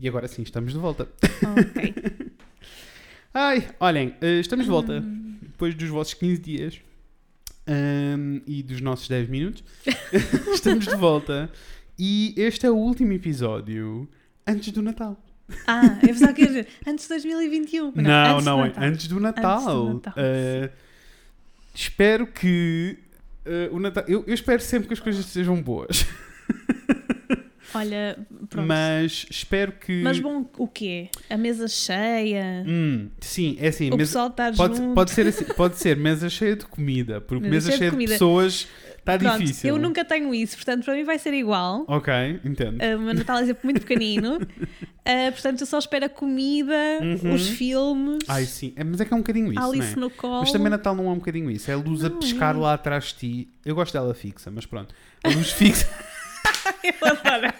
E agora sim, estamos de volta. Ok. Ai, olhem, eh, estamos de volta. Hum. Depois dos vossos 15 dias ahm, e dos nossos 10 minutos. estamos de volta. E este é o último episódio antes do Natal. Ah, eu pensava que dizer antes de 2021. Não, antes não, do é Natal. antes do Natal. Natal, Eh, espero que eh, o Natal. Eu, eu espero sempre que as coisas sejam boas. Olha, pronto. Mas, Mas espero que. bom, o quê? A mesa cheia? Hum, sim, é assim. o mesa- pessoal está pode, junto? pode, ser assim, pode ser mesa cheia de comida, porque Mesa mesa, cheia de de, pessoas está difícil. eu nunca tenho isso, portanto para mim vai ser igual. Ok, entendo. Uh, O meu Natal é sempre muito pequenino. Uh, portanto, eu só espero a comida, Uhum. os filmes, Ai, sim. É, mas é que é um bocadinho isso, não Alice é? no colo. Mas também Natal não é um bocadinho isso. É a luz a Não pescar é. lá atrás de ti. Eu gosto dela fixa, mas pronto. A luz fixa. Eu adoro.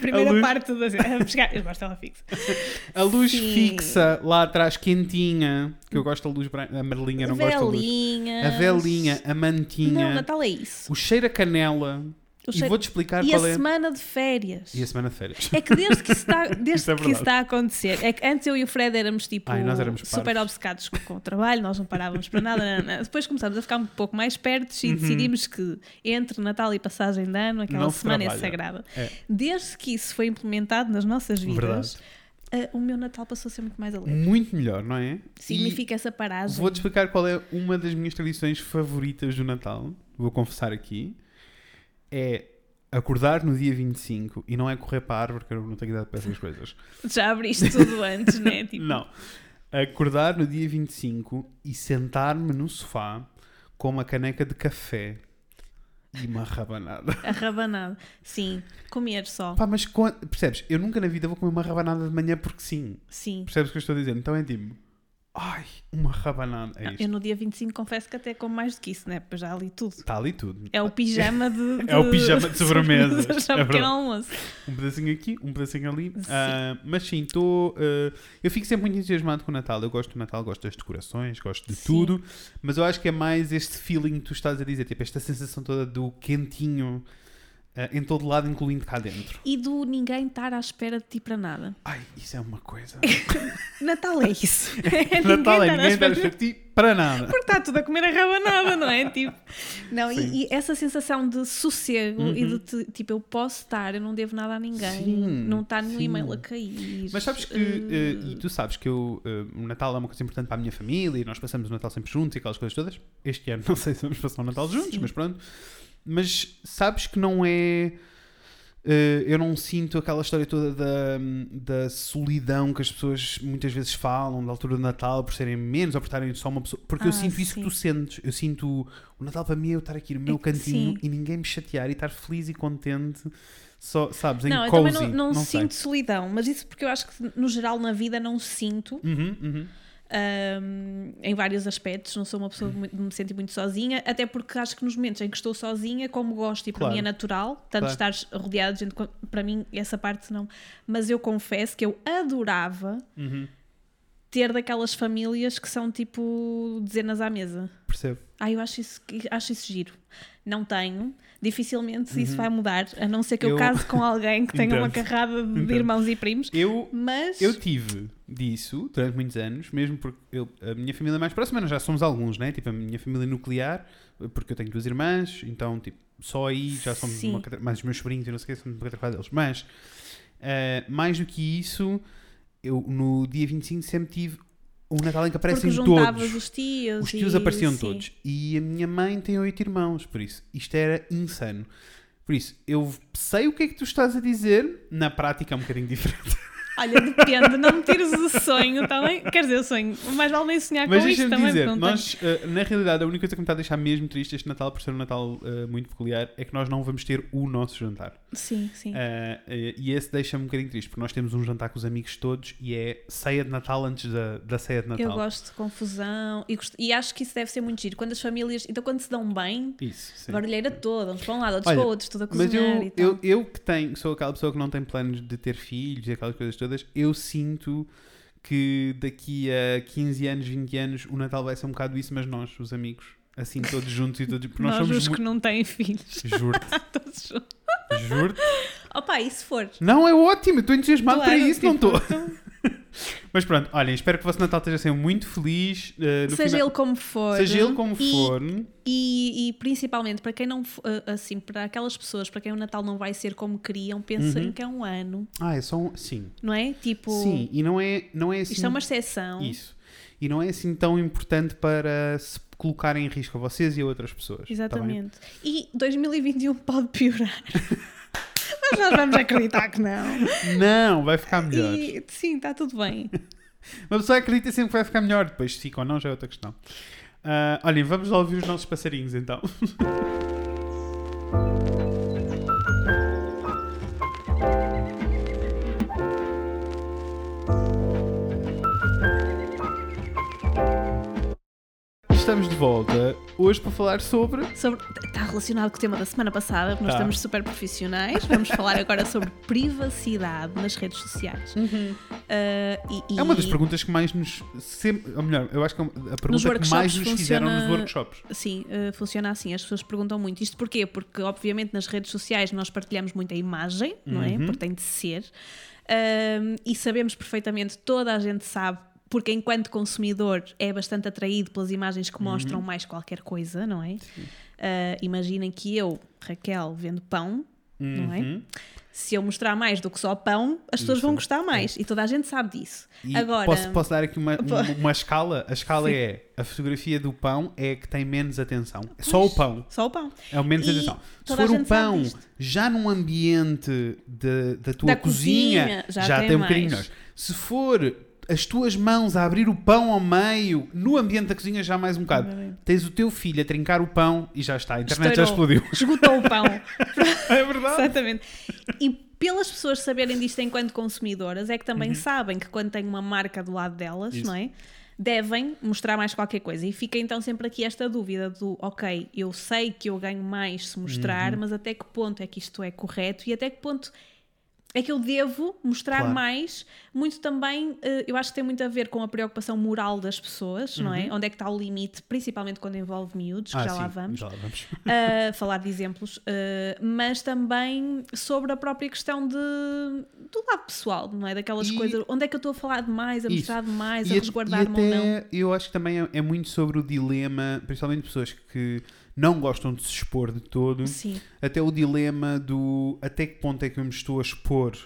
Primeira A luz- parte da Eu gosto dela fixa. A luz Sim. fixa lá atrás, quentinha. Que eu gosto da luz branca. A amarelinha, não gosto da luz. A velinha, a mantinha. Não, Natal é isso. O cheiro a canela. E vou-te explicar E a qual é. semana de férias. E a semana de férias. É que desde que isso está, desde Isso é que está a acontecer, é que antes eu e o Fred éramos tipo Ai, éramos super obcecados com, o trabalho, nós não parávamos para nada. não, não. Depois começámos a ficar um pouco mais perto e Uhum. decidimos que entre Natal e passagem de ano, aquela Não se semana é trabalha. sagrada. É. Desde que isso foi implementado nas nossas vidas, eh, o meu Natal passou a ser muito mais alegre. Muito melhor, não é? Significa essa E paragem. Vou-te explicar qual é uma das minhas tradições favoritas do Natal. Vou confessar aqui. É acordar no dia 25 e não é correr para a árvore, porque eu não tenho idade para essas coisas. Já abriste tudo antes, né? Tipo, Não. Acordar no dia 25 e sentar-me no sofá com uma caneca de café e uma rabanada. a rabanada. Sim, comer só. Pá, mas percebes? Eu nunca na vida vou comer uma rabanada de manhã porque sim. Sim. Percebes o que eu estou a dizer? Então é tipo, ai, uma rabanada. É isto. eu no dia 25 confesso que até como mais do que isso, né? Porque já li tudo. Está ali tudo. É o pijama de. É o pijama de sobremesas, Já é um pequeno verdade. almoço. Um pedacinho aqui, um pedacinho ali. Sim. Ah, mas sim, estou. ah, eu fico sempre muito entusiasmado com o Natal. Eu gosto do Natal, gosto das decorações, gosto de Sim. tudo. Mas eu acho que é mais este feeling que tu estás a dizer, tipo, esta sensação toda do quentinho em todo lado, incluindo cá dentro. E do ninguém estar à espera de ti para nada. Ai, isso é uma coisa. Natal é isso. É Natal é estar à ninguém espera para ti para nada. Porque está tudo a comer a rabanada, não é? Tipo, não, e, e essa sensação de sossego e Uhum. de te- tipo, eu posso estar, eu não devo nada a ninguém, Sim, não está nenhum e-mail a cair. Mas sabes que, eh, eh, e tu sabes que eu, eh, o Natal é uma coisa importante para a minha família e nós passamos o Natal sempre juntos e aquelas coisas todas. Este ano não sei se vamos passar o Natal juntos, Sim. mas pronto. Mas sabes que não é. eh, eu não sinto aquela história toda da, da solidão que as pessoas muitas vezes falam da altura do Natal por serem menos ou por estarem só uma pessoa. Porque eu Ah, sinto isso que sim. tu sentes. Eu sinto o Natal para mim é eu estar aqui no meu É cantinho sim. e ninguém me chatear e estar feliz e contente. Só, sabes, em Não, eu cozy. também não, não, sei. sinto solidão, mas isso porque eu acho que no geral na vida não sinto. Uhum, uhum. Ahm, em vários aspectos, não sou uma pessoa de me sentir muito sozinha, até porque acho que nos momentos em que estou sozinha, como gosto e para Claro. mim é natural, tanto Claro. estar rodeado de gente, para mim essa parte não. Mas eu confesso que eu adorava Uhum. Ter daquelas famílias que são tipo dezenas à mesa. Percebo. Ah, eu acho isso, acho isso giro. Não tenho, dificilmente isso vai mudar, a não ser que eu, Uhum. Eu- case com alguém que tenha uma carrada de irmãos e primos. Eu, Mas eu tive disso durante muitos anos, mesmo porque eu, a minha família mais próxima, nós já somos alguns, né? Tipo, a minha família nuclear, porque eu tenho duas irmãs, então, tipo, só aí já somos Sim. uma, mais os meus sobrinhos, eu não sei o que, somos uma catrafada deles. Mas, eh, mais do que isso, eu no dia 25 sempre tive um Natal em que aparecem todos. os tios. Os tios e- apareciam sim. todos. E a minha mãe tem oito irmãos, por isso isto era insano. Por isso, eu sei o que é que tu estás a dizer, na prática é um bocadinho diferente. Olha, depende, não me tires o sonho também. Quer dizer, o sonho, mas vale nem sonhar Mas com isto também. dizer, nós, eh, na realidade, a única coisa que me está a deixar mesmo triste este Natal, por ser um Natal eh, muito peculiar, é que nós não vamos ter o nosso jantar. Sim, sim. Eh, e esse deixa-me um bocadinho triste, porque nós temos um jantar com os amigos todos e é ceia de Natal antes da, da ceia de Natal. Eu gosto de confusão e, gost- e acho que isso deve ser muito giro. Quando as famílias. Então, quando se dão bem, Isso, sim. barulheira toda, uns para um lado, outros Olha, para outros, tudo a Mas cozinhar eu, e tal. eu, eu que tenho, sou aquela pessoa que não tem planos de ter filhos e aquelas coisas todas, eu sinto que daqui a 15 anos, 20 anos, o Natal vai ser um bocado isso, mas nós, os amigos, assim todos juntos e todos. Porque nós, Nós, somos os muito. que não têm filhos. Juro-te, Todos juntos. juro-te. Opa, e se for? Não, é ótimo, estou entusiasmado Claro, para isso, não tipo, estou. Mas pronto, olhem, espero que o vosso Natal esteja sempre muito feliz. no Seja final- ele como for. Seja ele como e, for. E, e principalmente para quem não. eh, Assim, para aquelas pessoas para quem o Natal não vai ser como queriam, pensem Uhum. que é um ano, Ah, é só um. Sim. não é? Tipo. Sim, e não é, não é assim. Isto é uma exceção. Isso. E não é assim tão importante para se colocar em risco a vocês e a outras pessoas. tá? Exatamente. E 2021 pode piorar. Mas nós vamos acreditar que não. Não, vai ficar melhor. E, sim, está tudo bem. Uma pessoa acredita sempre que vai ficar melhor. Depois, se fica ou não, já é outra questão. Ah, olhem, vamos lá ouvir os nossos passarinhos então. Estamos de volta hoje para falar sobre. Sobre, está relacionado com o tema da semana passada, porque nós Tá. estamos super profissionais. Vamos falar agora sobre privacidade nas redes sociais. Ah, e, É uma das e- perguntas que mais nos. Sempre, ou melhor, eu acho que é a pergunta que mais nos fizeram funciona- nos workshops. Sim, eh, funciona assim. As pessoas perguntam muito. Isto porquê? Porque, obviamente, nas redes sociais nós partilhamos muita imagem, não é? Uhum. Porque tem de ser. Ahm, e sabemos perfeitamente, toda a gente sabe, porque enquanto consumidor é bastante atraído pelas imagens que mostram mais qualquer coisa, não é? Ah, imaginem que eu, Raquel, vendo pão, não é? Uhum. Se eu mostrar mais do que só pão, as pessoas Isso. vão gostar mais. E toda a gente sabe disso. E Agora, posso, posso dar aqui uma, uma, uma escala? A escala é a fotografia do pão é a que tem menos atenção. É só o pão. só o pão. É o menos E atenção. Se for o pão já num ambiente de- da tua Da cozinha, cozinha, já já, tem tem um bocadinho melhor. Se for as tuas mãos a abrir o pão ao meio, no ambiente da cozinha já mais um bocado. Tens o teu filho a trincar o pão e já está. A internet já Estourou. explodiu. Esgotou o pão. É verdade. Exatamente. E pelas pessoas saberem disto enquanto consumidoras, é que Uhum. também sabem que quando tem uma marca do lado delas, Isso. não é? Devem mostrar mais qualquer coisa. E fica então sempre aqui esta dúvida do, ok, eu sei que eu ganho mais se mostrar, Uhum. mas até que ponto é que isto é correto e até que ponto é que eu devo mostrar Claro. mais, muito também, eh, eu acho que tem muito a ver com a preocupação moral das pessoas, não é? Onde é que está o limite, principalmente quando envolve miúdos, que Uhum. Ah, já lá sim, vamos Já lá vamos. a falar de exemplos, uh, mas também sobre a própria questão de, do lado pessoal, não é? Daquelas E- coisas, onde é que eu estou a falar demais, a Isso. mostrar demais, E a a- resguardar-me ou não. Eu acho que também é, é muito sobre o dilema, principalmente pessoas que não gostam de se expor de todo, Sim, até o dilema do até que ponto é que eu me estou a expor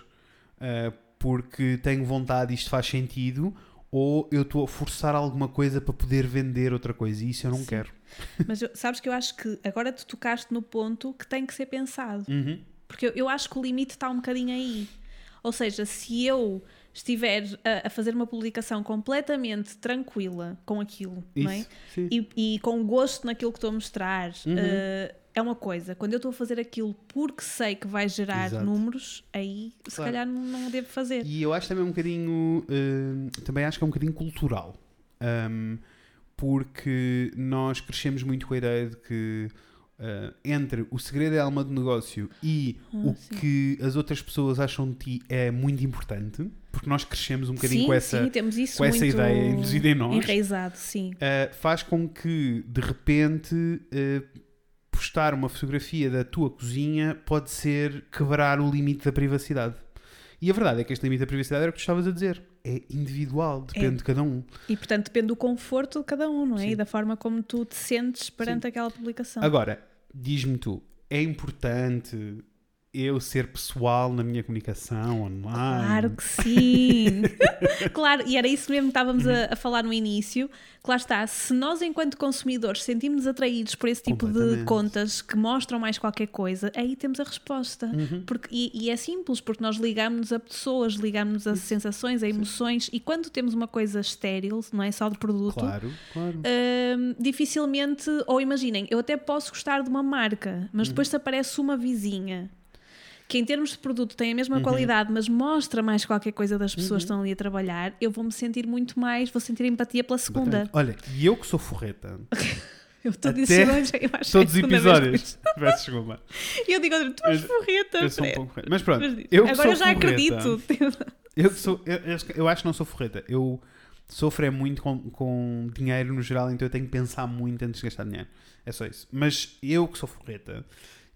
ah, porque tenho vontade e isto faz sentido, ou eu estou a forçar alguma coisa para poder vender outra coisa e isso eu não Sim. quero. mas eu- sabes que eu acho que agora tu tocaste no ponto que tem que ser pensado, Uhum. porque eu, eu acho que o limite está um bocadinho aí. Ou seja, se eu estiver a, a fazer uma publicação completamente tranquila com aquilo, não é? Isso, sim. e, e com gosto naquilo que estou a mostrar, Uhum. eh, é uma coisa. Quando eu estou a fazer aquilo porque sei que vai gerar Exato. números, aí se Claro. calhar não, não devo fazer. E eu acho também um bocadinho. hum, também acho que é um bocadinho cultural. Hum, porque nós crescemos muito com a ideia de que uh, entre o segredo é a alma do negócio e Ah, o sim. que as outras pessoas acham de ti é muito importante. Porque nós crescemos um bocadinho sim, com essa, sim, com essa ideia induzida em nós. enraizado, sim. Uh, faz com que de repente uh, postar uma fotografia da tua cozinha pode ser quebrar o limite da privacidade. E a verdade é que este limite da privacidade era o que tu estavas a dizer. É individual, depende É. de cada um. E portanto depende do conforto de cada um, não é? Sim. E da forma como tu te sentes perante aquela publicação. Agora, diz-me tu, é importante eu ser pessoal na minha comunicação online? Claro que sim! claro, e era isso mesmo que estávamos a, a falar no início. Que lá está, se nós, enquanto consumidores, sentimos atraídos por esse tipo de contas que mostram mais qualquer coisa, aí temos a resposta. Uhum. Porque, e, e é simples, porque nós ligamos a pessoas, ligamos a sensações, a emoções, e quando temos uma coisa estéril, não é só de produto, Claro, claro. hum, dificilmente, ou imaginem, eu até posso gostar de uma marca, mas depois se aparece uma vizinha que em termos de produto tem a mesma qualidade, mas mostra mais qualquer coisa das pessoas que estão ali a trabalhar, eu vou-me sentir muito mais, vou sentir empatia pela segunda. Olha, e eu que sou forreta, Eu estou a dizer hoje, eu acho que é todos os episódios. Peço desculpa. E eu digo, tu és forreta, Eu sou um pouco forreta. Mas pronto, Mas eu Agora eu já forreta, acredito. Eu, sou, eu, eu- acho que não sou forreta. Eu sofro é muito com, com dinheiro no geral, então eu tenho que pensar muito antes de gastar dinheiro. É só isso. Mas eu que sou forreta,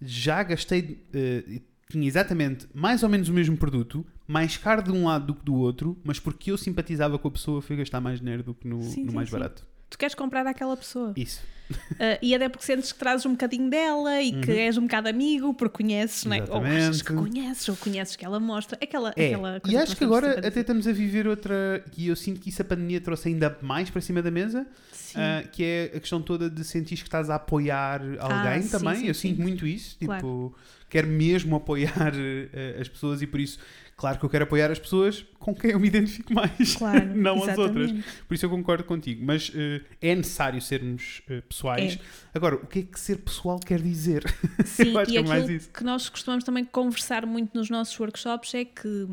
já gastei. eh, tinha exatamente mais ou menos o mesmo produto, mais caro de um lado do que do outro, mas porque eu simpatizava com a pessoa, fui gastar mais dinheiro do que no, Sim, no sim, mais sim. barato. Tu queres comprar àquela pessoa. Isso. Uh, e até porque sentes que trazes um bocadinho dela e que és um bocado amigo, porque conheces, não é? Ou achas que Uhum. Conheces, ou conheces que ela mostra. Aquela, É, aquela coisa e acho que temos agora até estamos a viver outra, e eu sinto que isso a pandemia trouxe ainda mais para cima da mesa, Sim. ah, que é a questão toda de sentir que estás a apoiar alguém Ah, sim, também. sim, eu sim. sinto muito isso, tipo, Claro. Quero mesmo apoiar eh, as pessoas e por isso, claro que eu quero apoiar as pessoas com quem eu me identifico mais, Claro, não as outras. exatamente. Por isso eu concordo contigo, mas eh, é necessário sermos eh, pessoais. É. Agora, o que é que ser pessoal quer dizer? Sim, Eu acho e que é mais isso. que nós costumamos também conversar muito nos nossos workshops é que.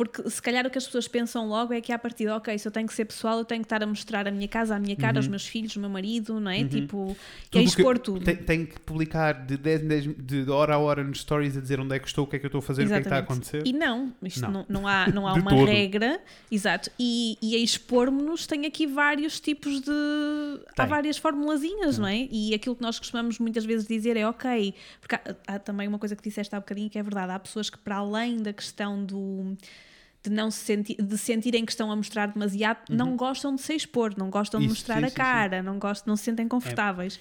Porque se calhar o que as pessoas pensam logo é que à partida, ok, se eu tenho que ser pessoal, eu tenho que estar a mostrar a minha casa, a minha cara, Uhum. os meus filhos, o meu marido, não é? Tipo, e a expor tudo. Tem, que publicar de 10 em 10, de hora a hora nos stories a dizer onde é que estou, o que é que eu estou a fazer, o que é que está a acontecer. E não, isto Não. não, não há, não há De uma todo. regra, exato. E, e a expor-nos tem aqui vários tipos de. Há Tem. várias formulazinhas, não é? E aquilo que nós costumamos muitas vezes dizer é ok, porque há, há também uma coisa que disseste há bocadinho que é verdade, há pessoas que, para além da questão do. De não se sentir, de sentirem que estão a mostrar demasiado, não gostam de se expor, não gostam de Uhum. Isso, mostrar sim, a sim, sim. cara, não gostam, não se sentem confortáveis.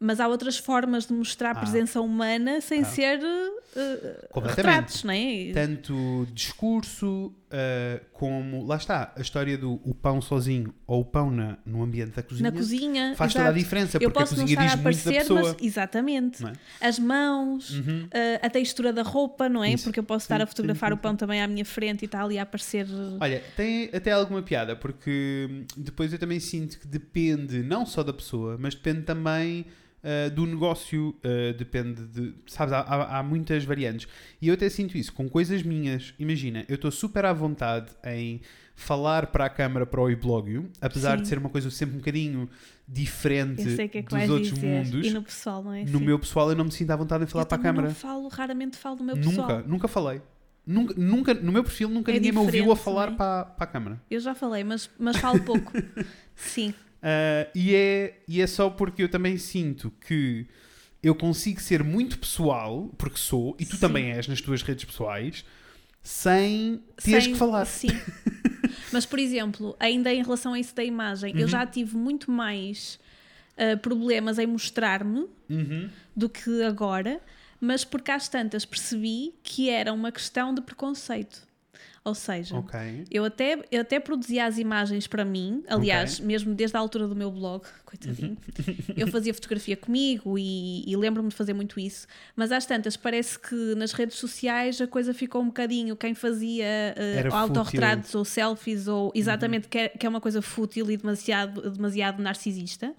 Mas há outras formas de mostrar Ah. presença humana sem Ah. ser uh, retratos, não é? Tanto discurso ah, como. Lá está, a história do o pão sozinho ou o pão na, no ambiente da cozinha. na cozinha. Faz toda a exato. diferença, porque a cozinha diz muito da aparecer, pessoa. mas exatamente. É? As mãos, Uhum. a, a textura da roupa, não é? Isso. Porque eu posso estar Sim, a fotografar sim, o pão também à minha frente e está ali a aparecer. Olha, tem até alguma piada, porque depois eu também sinto que depende não só da pessoa, mas depende também ah, do negócio, ah, depende de. Sabes, há, há- há muitas variantes. E eu até sinto isso com coisas minhas. Imagina, eu estou super à vontade em falar para a câmara para o iblogio, apesar Sim. de ser uma coisa sempre um bocadinho diferente Eu que é que dos outros dizer. mundos. E no pessoal, não é? No Sim. meu pessoal eu não me sinto à vontade em falar eu para a câmara. não falo, raramente falo do meu Nunca, pessoal. nunca falei. Nunca, nunca, no meu perfil nunca É ninguém me ouviu a falar é? para, para a câmara. Eu já falei, mas, mas falo pouco. Sim, Ah, e, é, e é só porque eu também sinto que eu consigo ser muito pessoal, porque sou, e tu Sim. também és nas tuas redes pessoais, sem teres sem- que falar. Sim. Mas, por exemplo, ainda em relação a isso da imagem, Uhum. eu já tive muito mais ah, problemas em mostrar-me Uhum. do que agora, mas porque às tantas percebi que era uma questão de preconceito. Ou seja, Ok. eu, até, eu até produzia as imagens para mim, aliás, mesmo desde a altura do meu blog, coitadinho, eu fazia fotografia comigo e, e lembro-me de fazer muito isso, mas às tantas parece que nas redes sociais a coisa ficou um bocadinho quem fazia Era autorretratos ou selfies ou exatamente que, é, que é uma coisa fútil e demasiado, demasiado narcisista.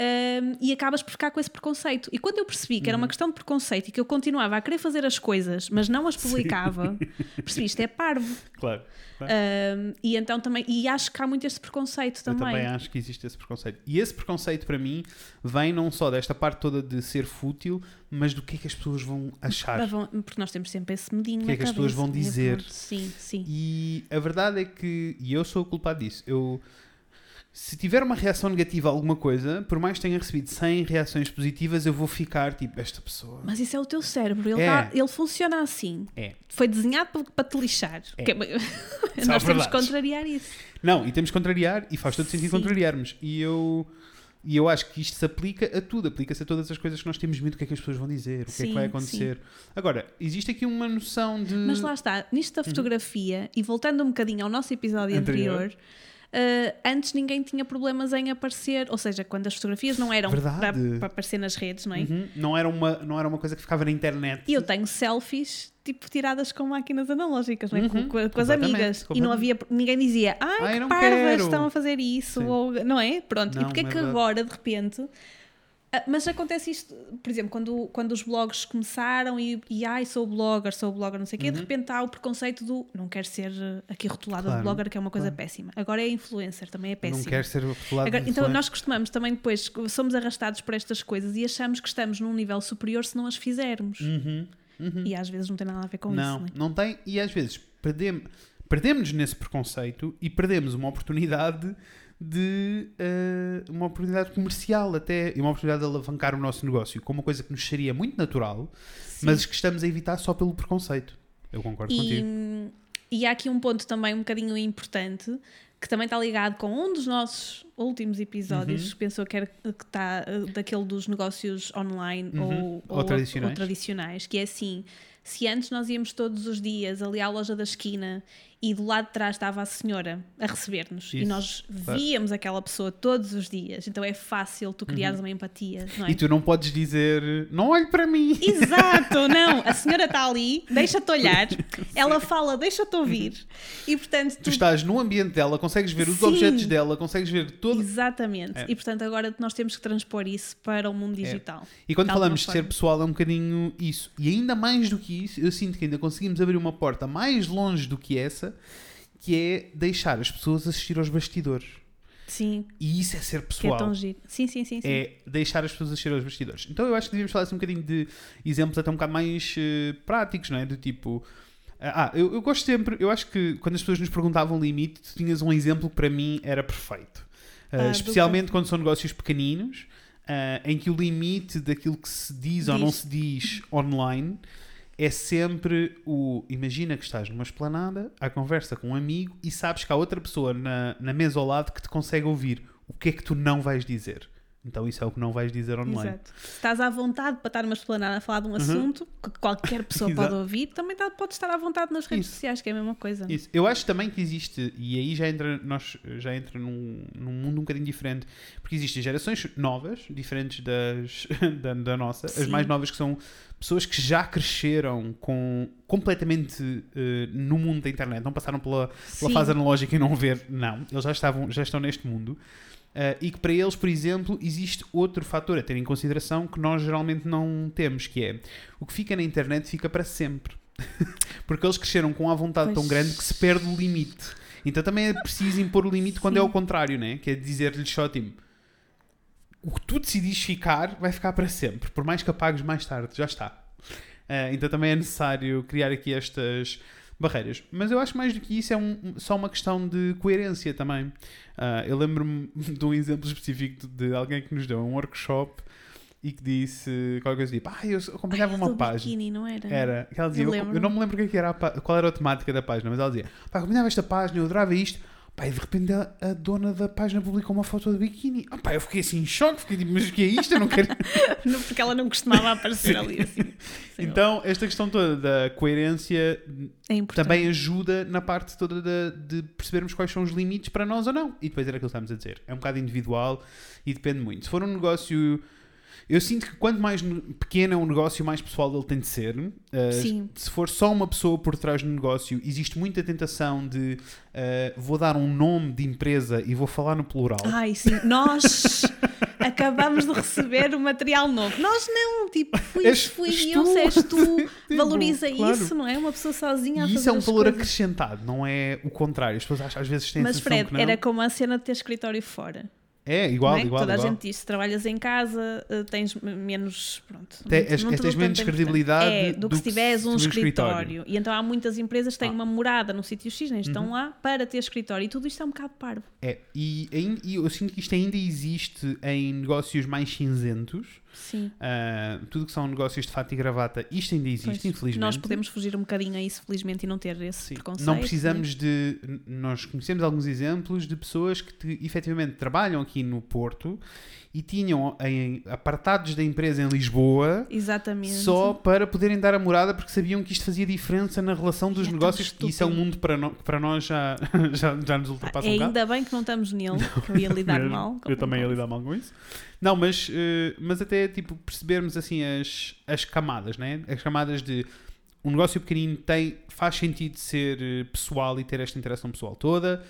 Um, e acabas por ficar com esse preconceito. E quando eu percebi que era uma questão de preconceito e que eu continuava a querer fazer as coisas, mas não as publicava, percebi isto é parvo. Claro. claro. Um, e então também, e acho que há muito este preconceito Eu também. também acho que existe esse preconceito. E esse preconceito, para mim, vem não só desta parte toda de ser fútil, mas do que é que as pessoas vão achar. Porque nós temos sempre esse medinho O que é que as pessoas vão né? dizer? Sim, sim. E a verdade é que, e eu sou o culpado disso, eu se tiver uma reação negativa a alguma coisa, por mais que tenha recebido 100 reações positivas, eu vou ficar tipo, esta pessoa. Mas isso é o teu cérebro, ele, É. tá- ele funciona assim. É. Foi desenhado para, para te lixar. É. Que- São nós temos que contrariar isso. Não, e temos que contrariar, e faz todo sentido Sim. contrariarmos. E eu, e eu acho que isto se aplica a tudo, aplica-se a todas as coisas que nós temos medo do que é que as pessoas vão dizer, o que é que Sim, vai acontecer. Agora, existe aqui uma noção de. Mas lá está, nisto da fotografia, e voltando um bocadinho ao nosso episódio Anterior. anterior, eh, antes ninguém tinha problemas em aparecer, ou seja, quando as fotografias não eram para, para aparecer nas redes, não é? Uhum, não, era uma, não era uma coisa que ficava na internet. E eu tenho selfies tipo tiradas com máquinas analógicas, não é? Uhum, com, com- com as amigas. E não havia, ninguém dizia, ai, Ai, que parvas quero." estão a fazer isso, Sim. ou, não é? Pronto. Não, e porque é que agora, de repente. Ah, Mas acontece isto, por exemplo, quando, quando os blogs começaram e, e ai, sou blogger, sou blogger, não sei o quê, de repente há o preconceito do não quero ser aqui rotulada Claro, de blogger, que é uma coisa claro. péssima. Agora é influencer, também é péssimo. não quer ser rotulado Agora, então nós costumamos também depois, somos arrastados por estas coisas e achamos que estamos num nível superior se não as fizermos. Uhum, uhum. E às vezes não tem nada a ver com não, isso, não é? não tem. E às vezes perdemos, perdemos nesse preconceito e perdemos uma oportunidade de eh, uma oportunidade comercial até e uma oportunidade de alavancar o nosso negócio com uma coisa que nos seria muito natural, Sim. mas que estamos a evitar só pelo preconceito. Eu concordo contigo. E, e há aqui um ponto também um bocadinho importante que também está ligado com um dos nossos últimos episódios, Uhum. que pensou que, era, que está uh, daquele dos negócios online Uhum. ou, Ou tradicionais. ou tradicionais, que é assim, se antes nós íamos todos os dias ali à loja da esquina e do lado de trás estava a senhora a receber-nos e nós claro. víamos aquela pessoa todos os dias, então é fácil tu criares uma empatia, é? Uhum. E tu não podes dizer, não olhe para mim. Exato, não, a senhora está ali, deixa-te olhar, ela fala, deixa-te ouvir. E portanto, Tu estás no ambiente dela, consegues ver os Sim. objetos dela, consegues ver todo. Exatamente. É. E portanto, agora nós temos que transpor isso para o mundo digital. E quando falamos de ser pessoal, é um bocadinho isso. E ainda mais do que isso, eu sinto que ainda conseguimos abrir uma porta mais longe do que essa, que é deixar as pessoas assistir aos bastidores. Sim, E isso é ser que é pessoal. tão giro. Sim, sim, sim. sim. é deixar as pessoas assistir aos bastidores. Então eu acho que devíamos falar assim um bocadinho de exemplos até um bocado mais eh, práticos, não é? Do tipo. Ah, eu, eu gosto sempre, eu acho que quando as pessoas nos perguntavam o limite, tu tinhas um exemplo que para mim era perfeito. Ah, Ah, especialmente quando são negócios pequeninos, ah, em que o limite daquilo que se diz, ou não Diz. se diz online é sempre o. Imagina que estás numa esplanada, à conversa com um amigo e sabes que há outra pessoa na, na mesa ao lado que te consegue ouvir. O que é que tu não vais dizer? Então isso é o que não vais dizer online. Exato. Se estás à vontade para estar numa esplanada a falar de um assunto que qualquer pessoa pode Uhum. Ouvir, também tá, pode estar à vontade nas redes Isso. sociais, que é a mesma coisa. Isso. Eu acho também que existe, e aí já entra, nós, já entra num, num mundo um bocadinho diferente, porque existem gerações novas, diferentes das, da, da nossa, as Sim. mais novas que são pessoas que já cresceram com completamente eh, no mundo da internet, não passaram pela, pela fase analógica e não ver, não, eles já, estavam, já estão neste mundo. Eh, e que para eles, por exemplo, existe outro fator a ter em consideração que nós geralmente não temos, que é o que fica na internet fica para sempre. Porque eles cresceram com a vontade tão Pois. grande que se perde o limite. Então também é preciso impor o limite quando é Sim. ao contrário, né? Que é dizer-lhes só tipo o que tu decidis ficar vai ficar para sempre, por mais que apagues mais tarde, já está. Ah, então também é necessário criar aqui estas barreiras. Mas eu acho mais do que isso é um- só uma questão de coerência também. Ah, eu lembro-me de um exemplo específico de alguém que nos deu um workshop e que disse qualquer coisa tipo, ah, eu acompanhava Ai, uma página. biquíni, não era? Era, que ela dizia, eu, lembro-me. eu não me lembro que é que era a qual era a temática da página, mas ela dizia, pá, acompanhava esta página, eu adorava isto, pá, e de repente a, a dona da página publicou uma foto de biquíni. Ah, pá, eu fiquei assim em choque, fiquei tipo, mas o que é isto? Eu não quero. Não, Porque ela não costumava aparecer ali assim. Então, esta questão toda da coerência é também ajuda na parte toda da- de percebermos quais são os limites para nós ou não. E depois era aquilo que estamos a dizer. É um bocado individual e depende muito. Se for um negócio. Eu sinto que quanto mais no- pequeno é um negócio, mais pessoal ele tem de ser. Uh, Sim. Se for só uma pessoa por trás do negócio, existe muita tentação de uh, vou dar um nome de empresa e vou falar no plural. Ai, sim. Nós acabamos de receber o material novo. Nós não, tipo, fui, És- fui és eu, tu. és tu. Tipo, Valoriza claro. isso, não é? Uma pessoa sozinha a E isso fazer é um valor coisas. acrescentado, não é o contrário. As pessoas às vezes têm a Mas Fred, era como a cena de ter escritório fora. É, igual, é? igual. Toda igual. a gente diz, se trabalhas em casa, eh, tens menos. Pronto, Te- não- és- não te tens menos credibilidade. É, do, do que se tiveres um escritório. escritório. E então há muitas empresas que têm Ah. uma morada no sítio X, nem estão Uhum. lá para ter escritório. E tudo isto é um bocado parvo. É, e, e eu sinto que isto ainda existe em negócios mais cinzentos. Sim. Ah, tudo que são negócios de fato e gravata, isto ainda existe, Pois. infelizmente. Nós podemos fugir um bocadinho a isso, felizmente, e não ter esse Sim. preconceito. Não né? precisamos de. n- Nós conhecemos alguns exemplos de pessoas que te- efetivamente trabalham aqui no Porto e tinham em, apartados da empresa em Lisboa Exatamente. só para poderem dar a morada porque sabiam que isto fazia diferença na relação dos é negócios e isso é um mundo para, no- que para nós já, já, já nos ultrapassa um É, bocado. ainda bem que não estamos nele, que eu ia lidar mal. Eu também ia lidar mal com isso. Não, mas, eh, mas até tipo percebermos assim as, as camadas, né? As camadas de um negócio pequenino tem, faz sentido ser eh, pessoal e ter esta interação pessoal toda.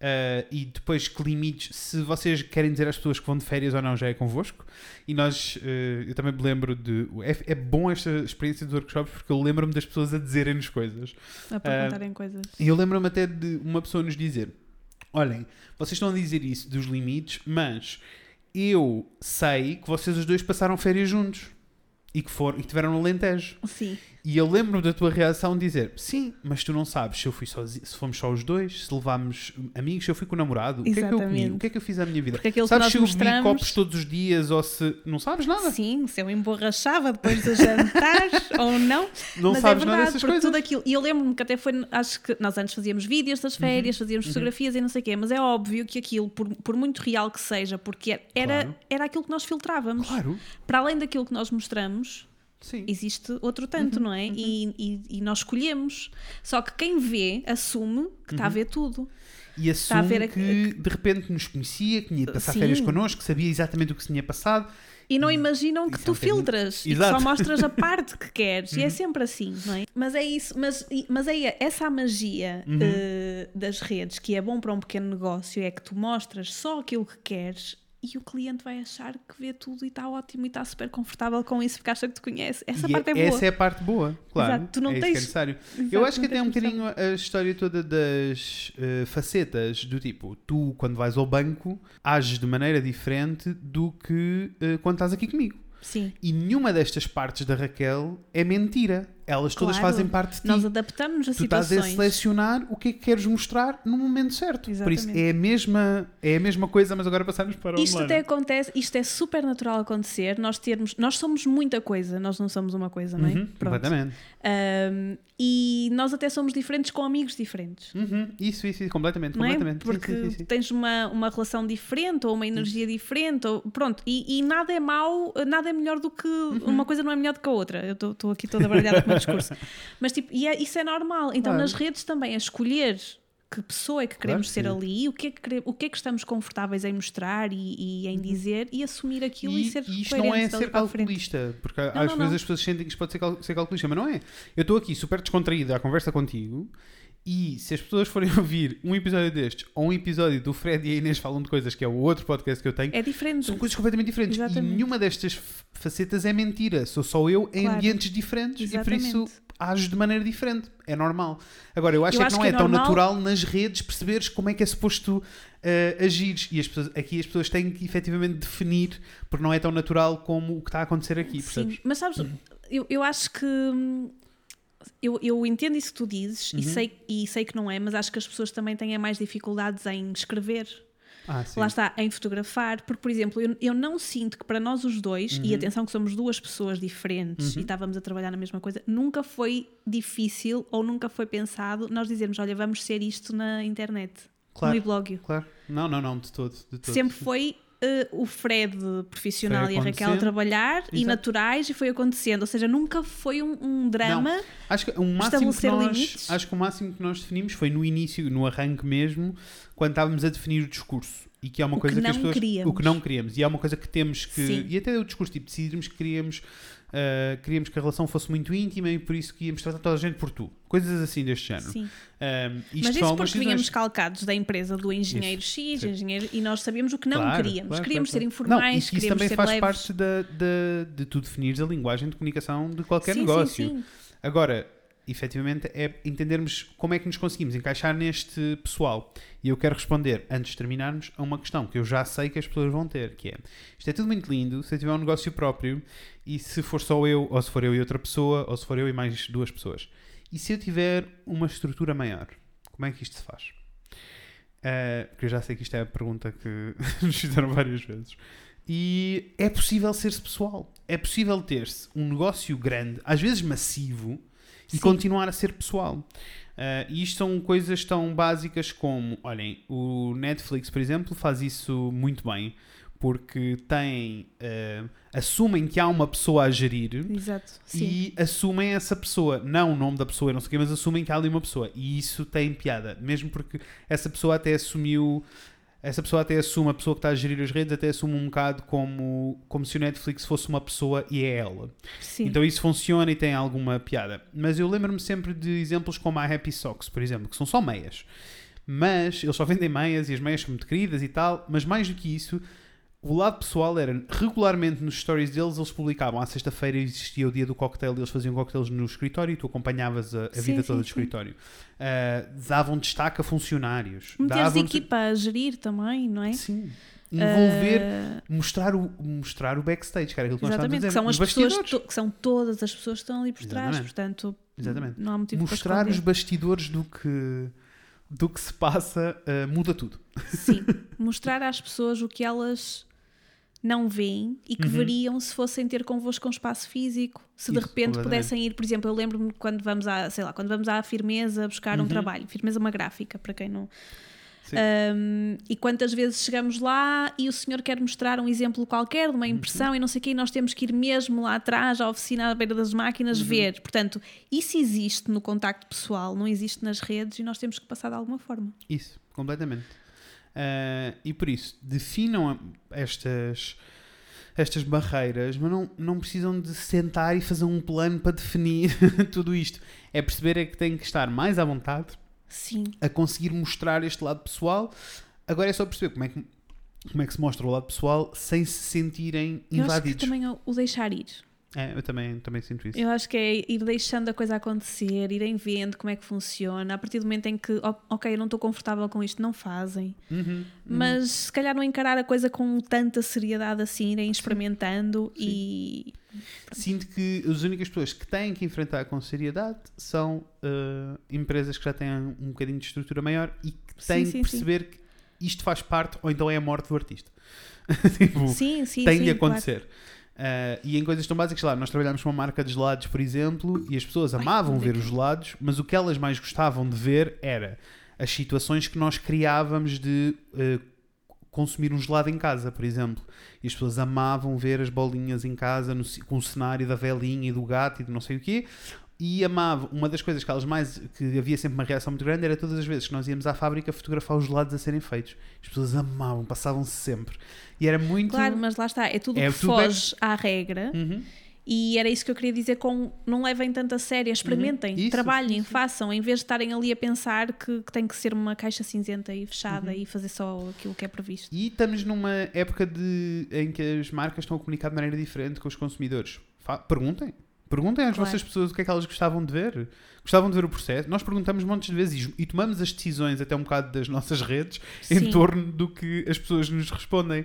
eh, e depois que limites, se vocês querem dizer às pessoas que vão de férias ou não, já é convosco. E nós, eh, eu também me lembro de. É, é bom esta experiência dos workshops porque eu lembro-me das pessoas a dizerem-nos coisas. A perguntarem coisas. E eu lembro-me até de uma pessoa nos dizer: Olhem, vocês estão a dizer isso dos limites, mas eu sei que vocês os dois passaram férias juntos e que foram e que tiveram no Alentejo. Sim. E eu lembro-me da tua reação de dizer: Sim, mas tu não sabes se eu fui sozinho, se fomos só os dois, se levámos amigos, se eu fui com o namorado, o que é que eu comi, Exatamente. o que é que eu fiz à minha vida? Sabes nós se eu bebi copos todos os dias ou se. Não sabes nada? Sim, se eu emborrachava depois do jantar ou não. Não mas sabes é nada verdade, dessas porque coisas. tudo aquilo. E eu lembro-me que até foi. Acho que nós antes fazíamos vídeos das férias, Uhum. fazíamos fotografias e não sei o quê, mas é óbvio que aquilo, por, por muito real que seja, porque era, Claro. era aquilo que nós filtrávamos. Claro, Para além daquilo que nós mostramos, sim. existe outro tanto, Uhum, não é? E, e, e nós escolhemos. Só que quem vê assume que está a ver tudo. E Está a ver assume a- que de repente nos conhecia, que tinha Sim. férias connosco, que sabia exatamente o que se tinha passado. E não imaginam que tu filtras e que. Uhum. só mostras a parte que queres. E é sempre assim, não é? Mas é isso, mas, mas é essa a magia Uhum. eh, das redes que é bom para um pequeno negócio, é que tu mostras só aquilo que queres e o cliente vai achar que vê tudo e está ótimo e está super confortável com isso porque acha que te conhece. Essa e parte é, é- boa. essa é a parte boa, claro. Exato, tu não é isso que tens- é necessário. Exato, Eu acho que até é um tens bocadinho a história toda das eh, facetas do tipo, tu quando vais ao banco ages de maneira diferente do que eh, quando estás aqui comigo. Sim. E nenhuma destas partes da Raquel é mentira. Elas todas Claro. fazem parte de ti. Nós adaptamos-nos a tu estás a situações. selecionar o que é que queres mostrar no momento certo. Por isso Exatamente. é a mesma, é a mesma coisa, mas agora passamos para o Isto online. até acontece, isto é super natural acontecer. Nós termos, nós somos muita coisa, nós não somos uma coisa, não é? Uhum, completamente. Um, e nós até somos diferentes com amigos diferentes. Uhum, Isso, isso, isso, completamente. Não é? completamente. Sim, Porque sim, sim, sim. tens uma, uma relação diferente ou uma energia diferente, ou, pronto, e, e nada é mau, nada é melhor do que Uhum. uma coisa não é melhor do que a outra. Eu estou aqui toda baralhada com meu discurso. Mas tipo, e é- isso é normal. Então Claro. nas redes também é escolher que pessoa é que queremos que ser sim. ali, o que, é que quere- o que é que estamos confortáveis em mostrar e, e em dizer e assumir aquilo e, Uhum. E, ser e isto não é ser a calculista, porque às não, vezes não. as pessoas sentem que isto pode ser, cal- ser calculista, mas não é. Eu estou aqui super descontraída à conversa contigo e se as pessoas forem ouvir um episódio destes ou um episódio do Fred e a Inês falam de coisas, que é o outro podcast que eu tenho, É diferente. são coisas completamente diferentes. Exatamente. E nenhuma destas facetas é mentira. Sou só eu em Claro. ambientes diferentes e por isso Exatamente. ajo de maneira diferente. É normal. Agora, eu acho, Eu é acho que não que é, é tão natural nas redes perceberes como é que é suposto uh, agir. E as pessoas, aqui as pessoas têm que efetivamente definir, porque não é tão natural como o que está a acontecer aqui, percebes? Sim, mas sabes, Uhum. eu, eu acho que hum, eu, eu entendo isso que tu dizes Uhum. e, sei, e sei que não é, mas acho que as pessoas também têm mais dificuldades em escrever. Ah. Lá está, em fotografar, porque, por exemplo, eu, eu não sinto que para nós os dois, Uhum. e atenção que somos duas pessoas diferentes e estávamos a trabalhar na mesma coisa, nunca foi difícil ou nunca foi pensado nós dizermos, olha, vamos ser isto na internet, Claro. no e-blogio. Claro. Não, não, não, de todo. De todo. Sempre foi eh, o Fred profissional e a Raquel a trabalhar e Exato. naturais e foi acontecendo. Ou seja, nunca foi um, um drama. Acho que o máximo que nós, limites. acho que o máximo que nós definimos foi no início, no arranque mesmo, quando estávamos a definir o discurso. E que é uma O coisa que que, as não pessoas. queríamos. O que não queríamos. E é uma coisa que temos que. Sim. E até o discurso, tipo, decidimos que queríamos. Ah, queríamos que a relação fosse muito íntima e por isso que íamos tratar toda a gente por tu. Coisas assim deste género. Sim. Ah, isto Mas isso porque vínhamos calcados da empresa do engenheiro X, sim. engenheiro, e nós sabíamos o que não Claro, queríamos. claro, queríamos claro, ser. Não, informais, que isso queríamos também ser faz leves. parte da, da- de tu definires a linguagem de comunicação de qualquer sim, negócio. Sim, sim. Agora, efetivamente, é entendermos como é que nos conseguimos encaixar neste pessoal. E eu quero responder, antes de terminarmos, a uma questão que eu já sei que as pessoas vão ter, que é, isto é tudo muito lindo, se eu tiver um negócio próprio, e se for só eu, ou se for eu e outra pessoa, ou se for eu e mais duas pessoas. E se eu tiver uma estrutura maior, como é que isto se faz? Uh, porque eu já sei que isto é a pergunta que nos fizeram várias vezes. E é possível ser-se pessoal. É possível ter-se um negócio grande, às vezes massivo, e Sim. continuar a ser pessoal. Uh, e isto são coisas tão básicas como, olhem, o Netflix, por exemplo, faz isso muito bem, porque tem, uh, assumem que há uma pessoa a gerir Exato. E assumem essa pessoa, não o nome da pessoa, não sei o quê, mas assumem que há ali uma pessoa. E isso tem piada, mesmo porque essa pessoa até assumiu. Essa pessoa até assume, a pessoa que está a gerir as redes, até assume um bocado como, como se o Netflix fosse uma pessoa e é ela. Sim. Então isso funciona e tem alguma piada. Mas eu lembro-me sempre de exemplos como a Happy Socks, por exemplo, que são só meias. Mas eles só vendem meias e as meias são muito queridas e tal. Mas mais do que isso, o lado pessoal era regularmente nos stories deles, eles publicavam à sexta-feira existia o dia do cocktail e eles faziam cocktails no escritório e tu acompanhavas a, a Sim, vida sim, toda do sim. escritório. Ah, davam destaque a funcionários. Meteres davam equipa a gerir também, não é? Sim. envolver, Ah, mostrar, o, mostrar o backstage, que era aquilo que nós estávamos a exatamente, dizer. que são, as pessoas, to- que são todas as pessoas que estão ali por trás, Exatamente. portanto, Exatamente. não há motivo Mostrar os bastidores do que, do que se passa uh, muda tudo. Sim, mostrar às pessoas o que elas não veem e que Uhum. veriam se fossem ter convosco um espaço físico. Se de Isso, repente completamente. pudessem ir, por exemplo, eu lembro-me quando vamos à, sei lá, quando vamos à firmeza buscar um Uhum. trabalho, firmeza é uma gráfica, para quem não. Um, e quantas vezes chegamos lá e o senhor quer mostrar um exemplo qualquer de uma impressão Uhum. e não sei o quê, e nós temos que ir mesmo lá atrás à oficina à beira das máquinas Uhum. ver. Portanto, isso existe no contacto pessoal, não existe nas redes e nós temos que passar de alguma forma. Isso, completamente. Uh, e por isso, definam estas, estas barreiras, mas não, não precisam de sentar e fazer um plano para definir tudo isto. É perceber é que têm que estar mais à vontade Sim. a conseguir mostrar este lado pessoal. Agora é só perceber como é que, como é que se mostra o lado pessoal sem se sentirem Eu acho que invadidos. também é o deixar ir. É, eu também, também sinto isso. Eu acho que é ir deixando a coisa acontecer, irem vendo como é que funciona. A partir do momento em que, ok, eu não estou confortável com isto, não fazem. Uhum, uhum. Mas se calhar não encarar a coisa com tanta seriedade assim, irem experimentando e. Sinto que as únicas pessoas que têm que enfrentar com seriedade são uh, empresas que já têm um bocadinho de estrutura maior e que Sim, têm sim, que perceber que isto faz parte ou então é a morte do artista. tipo, Sim, sim, tem sim. de claro. Uh, e em coisas tão básicas, lá, nós trabalhámos com uma marca de gelados, por exemplo, e as pessoas Ai, amavam é ver os gelados, mas o que elas mais gostavam de ver era as situações que nós criávamos de uh, consumir um gelado em casa, por exemplo. E as pessoas amavam ver as bolinhas em casa no, com o cenário da velhinha e do gato e de não sei o quê. E amavam, uma das coisas que elas mais, que havia sempre uma reação muito grande era todas as vezes que nós íamos à fábrica fotografar os gelados a serem feitos. As pessoas amavam, passavam-se sempre. E era muito. Claro, mas lá está, é tudo É que tudo é- foge à regra. Uhum. E era isso que eu queria dizer com não levem tanto a sério, experimentem, Uhum. Isso, trabalhem, isso. façam, em vez de estarem ali a pensar que, que tem que ser uma caixa cinzenta e fechada Uhum. e fazer só aquilo que é previsto. E estamos numa época de, em que as marcas estão a comunicar de maneira diferente com os consumidores. Fa- perguntem. Perguntem às Claro. vossas pessoas o que é que elas gostavam de ver. Gostavam de ver o processo. Nós perguntamos montes de vezes e, e tomamos as decisões até um bocado das nossas redes em Sim. torno do que as pessoas nos respondem.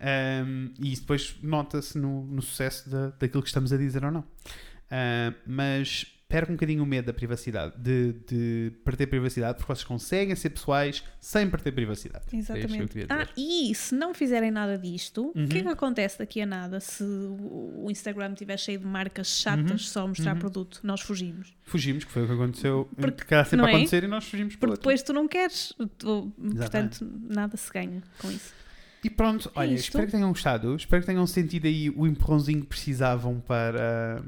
Um, e isso depois nota-se no, no sucesso da, daquilo que estamos a dizer ou não. Uh, mas perca um bocadinho o medo da privacidade, de, de perder privacidade, porque vocês conseguem ser pessoais sem perder privacidade. É Exatamente. queria Ah, e se não fizerem nada disto, o que é Uhum. que acontece daqui a nada se o Instagram estiver cheio de marcas chatas Uhum. só a mostrar Uhum. produto? Nós fugimos. Fugimos, que foi o que aconteceu. Porque- que sempre é? acontecer e nós fugimos para Porque outro. depois tu não queres, tu- portanto, nada se ganha com isso. E pronto, olha, É espero que tenham gostado. Espero que tenham sentido aí o empurrãozinho que precisavam para,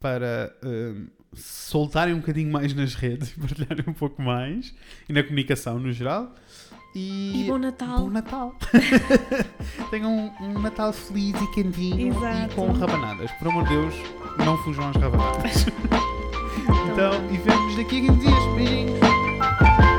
para hum, soltarem um bocadinho mais nas redes e partilharem um pouco mais e na comunicação no geral. E, E bom Natal. Bom Natal! tenham um, um Natal feliz e quentinho Exato. e com rabanadas. Por amor de Deus, não fujam às rabanadas. então, e vemos daqui a 15 dias. Beijinhos!